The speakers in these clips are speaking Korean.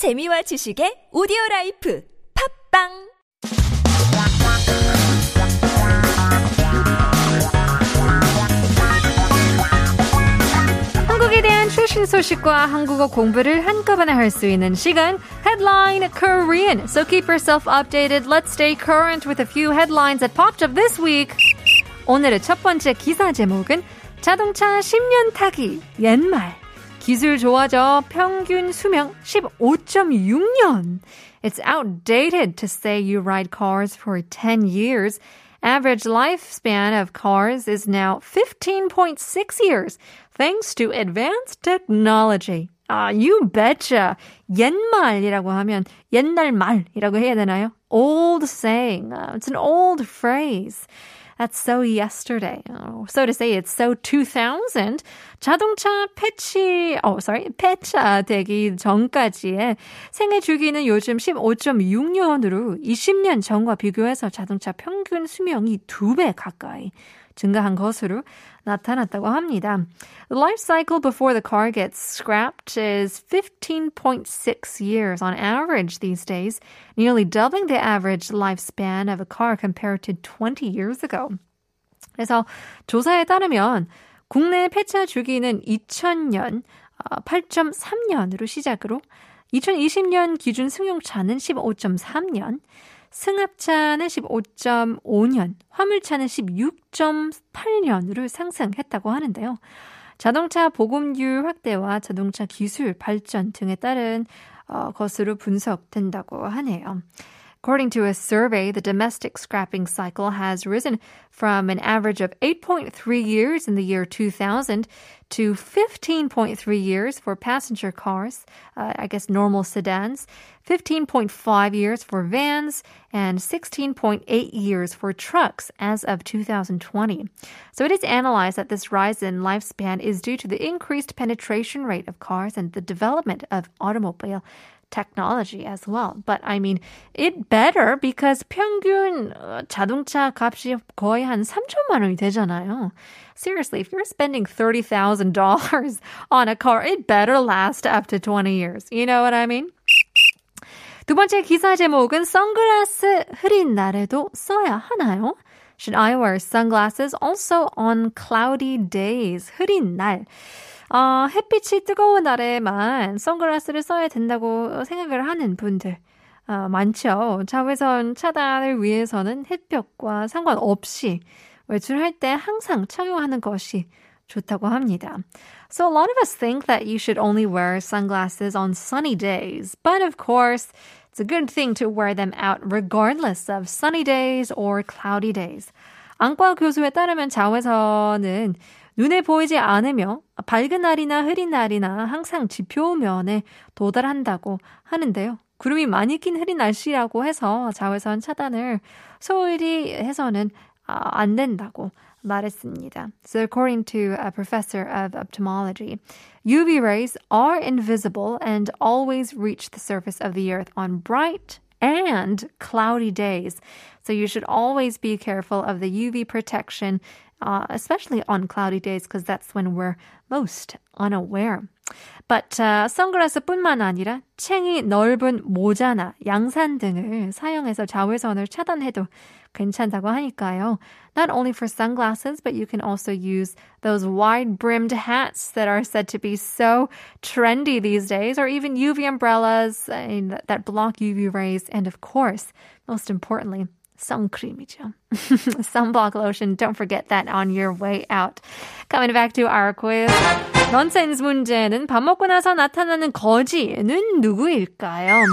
재미와 지식의 오디오 라이프 팟빵 한국에 대한 최신 소식과 한국어 공부를 한꺼번에 할 수 있는 시간 Headline Korean. So keep yourself updated. Let's stay current with a few headlines that popped up this week. 오늘의 첫 번째 기사 제목은 자동차 10년 타기 옛말 기술 좋아져 평균 수명 15.6년. It's outdated to say you ride cars for 10 years. Average lifespan of cars is now 15.6 years thanks to advanced technology. 아, you betcha. 옛말이라고 하면 옛날 말이라고 해야 되나요? Old saying. Uh, it's an old phrase. That's so yesterday. Oh, so to say, it's so 2000. 자동차 패치, oh, sorry, 폐차 되기 전까지의 생애 주기는 요즘 15.6년으로 20년 전과 비교해서 자동차 평균 수명이 2배 가까이 증가한 것으로 나타났다고 합니다. The life cycle before the car gets scrapped is 15.6 years on average these days, nearly doubling the average lifespan of a car compared to 20 years ago. 그래서 조사에 따르면 국내 폐차 주기는 2000년 8.3년으로 시작으로 2020년 기준 승용차는 15.3년, 승합차는 15.5년, 화물차는 16.8년으로 상승했다고 하는데요. 자동차 보급률 확대와 자동차 기술 발전 등에 따른 어, 것으로 분석된다고 하네요. According to a survey, the domestic scrapping cycle has risen from an average of 8.3 years in the year 2000 to 15.3 years for passenger cars, uh, I guess normal sedans, 15.5 years for vans, and 16.8 years for trucks as of 2020. So it is analyzed that this rise in lifespan is due to the increased penetration rate of cars and the development of automobile technology as well. But I mean, it better because 평균 자동차 값이 거의 한 3천만 원이 되잖아요. Seriously, if you're spending $30,000 on a car, it better last up to 20 years. You know what I mean? 두 번째 기사 제목은 선글라스 흐린 날에도 써야 하나요? Should I wear sunglasses also on cloudy days? 흐린 날. 어, 햇빛이 뜨거운 날에만 선글라스를 써야 된다고 생각을 하는 분들 어, 많죠. 자외선 차단을 위해서는 햇볕과 상관없이 외출할 때 항상 착용하는 것이 좋다고 합니다. So a lot of us think that you should only wear sunglasses on sunny days, but of course, it's a good thing to wear them out regardless of sunny days or cloudy days. 안과 교수에 따르면 자외선은 눈에 보이지 않으며 밝은 날이나 흐린 날이나 항상 지표면에 도달한다고 하는데요. 구름이 많이 낀 흐린 날씨라고 해서 자외선 차단을 소홀히 해서는 안 된다고 말했습니다. So according to a professor of ophthalmology, UV rays are invisible and always reach the surface of the earth on bright and cloudy days. So you should always be careful of the UV protection uh, especially on cloudy days because that's when we're most unaware. But uh, 선글라스뿐만 아니라 챙이 넓은 모자나 양산 등을 사용해서 자외선을 차단해도 괜찮다고 하니까요. Not only for sunglasses, but you can also use those wide-brimmed hats that are said to be so trendy these days, or even UV umbrellas that block UV rays, and of course, most importantly, 선크림이죠. Sunblock lotion. Don't forget that on your way out. Coming back to our quiz. 넌센스 문제는 밥 먹고 나서 나타나는 거지는 누구일까요?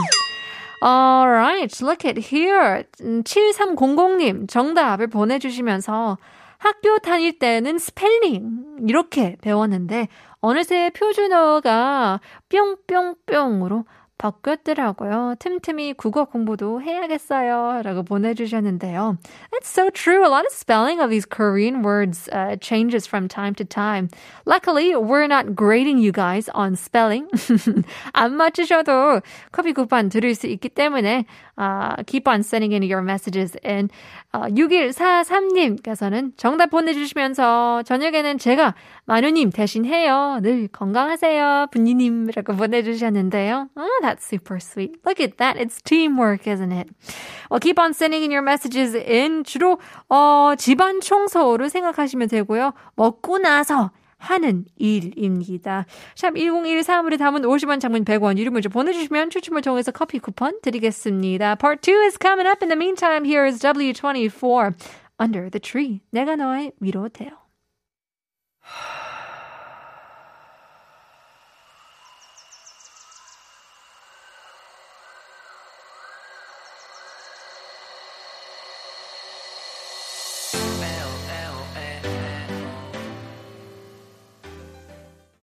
Alright, look at here. 7300님 정답을 보내주시면서 학교 다닐 때는 스펠링 이렇게 배웠는데 어느새 표준어가 뿅뿅뿅으로 바뀌었더라고요. 틈틈이 국어 공부도 해야겠어요. 라고 보내주셨는데요. That's so true. A lot of spelling of these Korean words uh, changes from time to time. Luckily, we're not grading you guys on spelling. 안 맞추셔도 커피 쿠폰 들을 수 있기 때문에 uh, keep on sending in your messages in. Uh, 6143님께서는 정답 보내주시면서 저녁에는 제가 마누님 대신 해요. 늘 건강하세요. 분니님이라고 보내주셨는데요. 아, that's super sweet. Look at that. It's teamwork, isn't it? Well, keep on sending in your messages in 주로 어, 집안 청소로 생각하시면 되고요. 먹고 나서 하는 일입니다. 샵 1013으로 담은 50원 장문 100원 유료 문자 보내주시면 추첨을 통해서 커피 쿠폰 드리겠습니다. Part 2 is coming up. In the meantime, here is W24 Under the Tree. 내가 너의 위로 돼요.